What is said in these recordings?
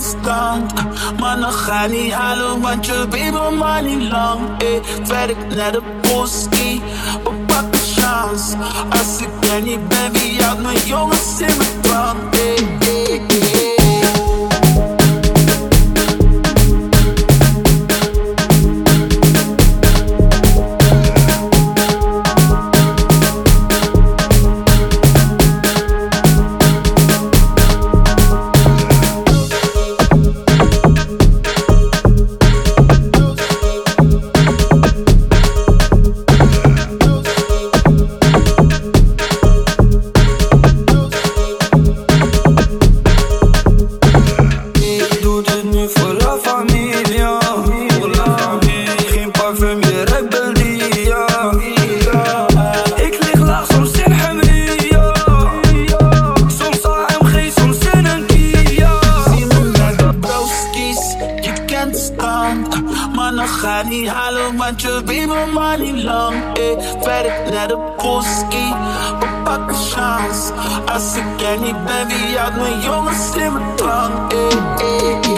stand. Mannen ga niet halen, want je weet mijn man niet lang. Eh, werk naar de boski, we pakken chance. Als ik er niet ben, wie houdt mijn jongens in mijn drank? Voor la familia. Geen parfum, je ruikt Beldia. Ik lig laag, soms in Hamria. Soms AMG, soms in een Kia. Zie me met de broskies, je kent de stand. Mannen ga niet halen, want je weet mijn man niet lang. Eh, werk naar de boski, we pakken chance. Als ik er niet ben, wie houdt mijn jongens in mijn drank? Eh, eh. Kijk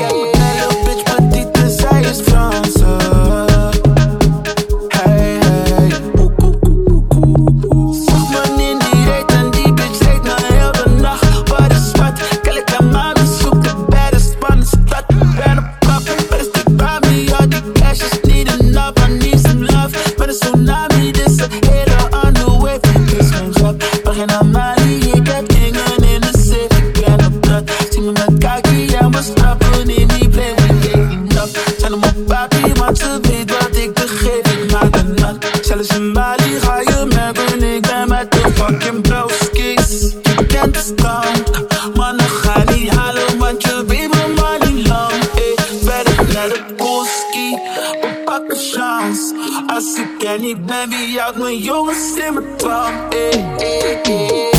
in Bali ga je merken, ik ben met de fucking broskies. Je kent de stand, mannen ga niet halen, want je weet mijn man niet lang. Eh, werk naar de boski, we pakken chance. Als ik er niet ben, wie houdt mijn jongens in mijn eh.